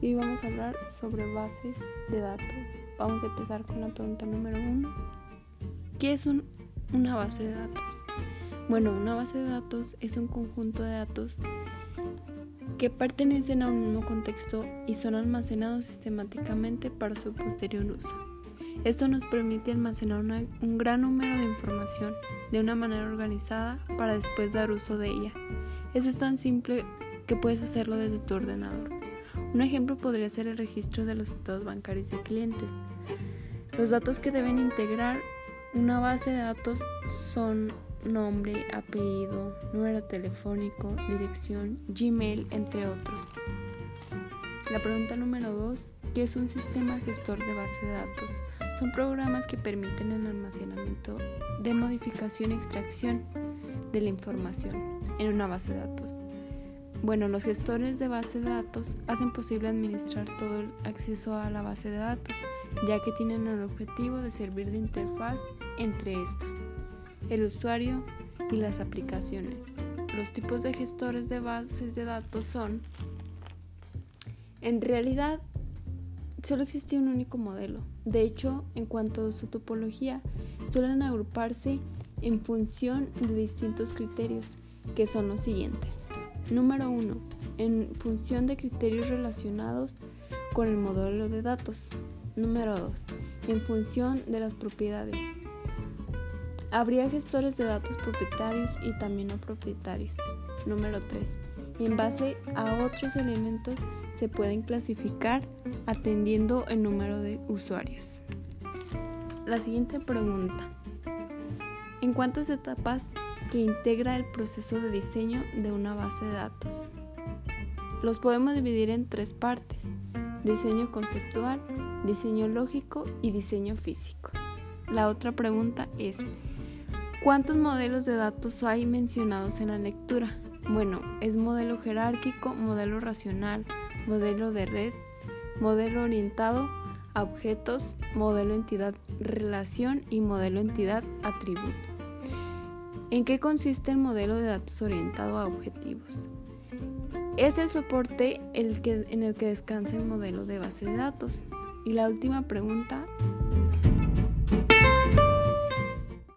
y hoy vamos a hablar sobre bases de datos. Vamos a empezar con la pregunta número uno. ¿Qué es una base de datos? Bueno, una base de datos es un conjunto de datos que pertenecen a un mismo contexto y son almacenados sistemáticamente para su posterior uso. Esto nos permite almacenar un gran número de información de una manera organizada para después dar uso de ella. Eso es tan simple que puedes hacerlo desde tu ordenador. Un ejemplo podría ser el registro de los estados bancarios de clientes. Los datos que deben integrar una base de datos son nombre, apellido, número telefónico, dirección, Gmail, entre otros. La pregunta número 2, ¿qué es un sistema gestor de base de datos? Son programas que permiten el almacenamiento de modificación y extracción de la información en una base de datos. Bueno, los gestores de base de datos hacen posible administrar todo el acceso a la base de datos, ya que tienen el objetivo de servir de interfaz entre esta, el usuario y las aplicaciones. Los tipos de gestores de bases de datos son, en realidad, solo existe un único modelo. De hecho, en cuanto a su topología, suelen agruparse en función de distintos criterios, que son los siguientes. Número 1. En función de criterios relacionados con el modelo de datos. Número 2. En función de las propiedades. Habría gestores de datos propietarios y también no propietarios. Número 3. En base a otros elementos se pueden clasificar atendiendo el número de usuarios. La siguiente pregunta. ¿En cuántas etapas que integra el proceso de diseño de una base de datos? Los podemos dividir en tres partes. Diseño conceptual, diseño lógico y diseño físico. La otra pregunta es, ¿cuántos modelos de datos hay mencionados en la lectura? Bueno, es modelo jerárquico, modelo racional, modelo de red, modelo orientado a objetos, modelo entidad relación y modelo entidad atributo. ¿En qué consiste el modelo de datos orientado a objetivos? Es el soporte el que, en el que descansa el modelo de base de datos. Y la última pregunta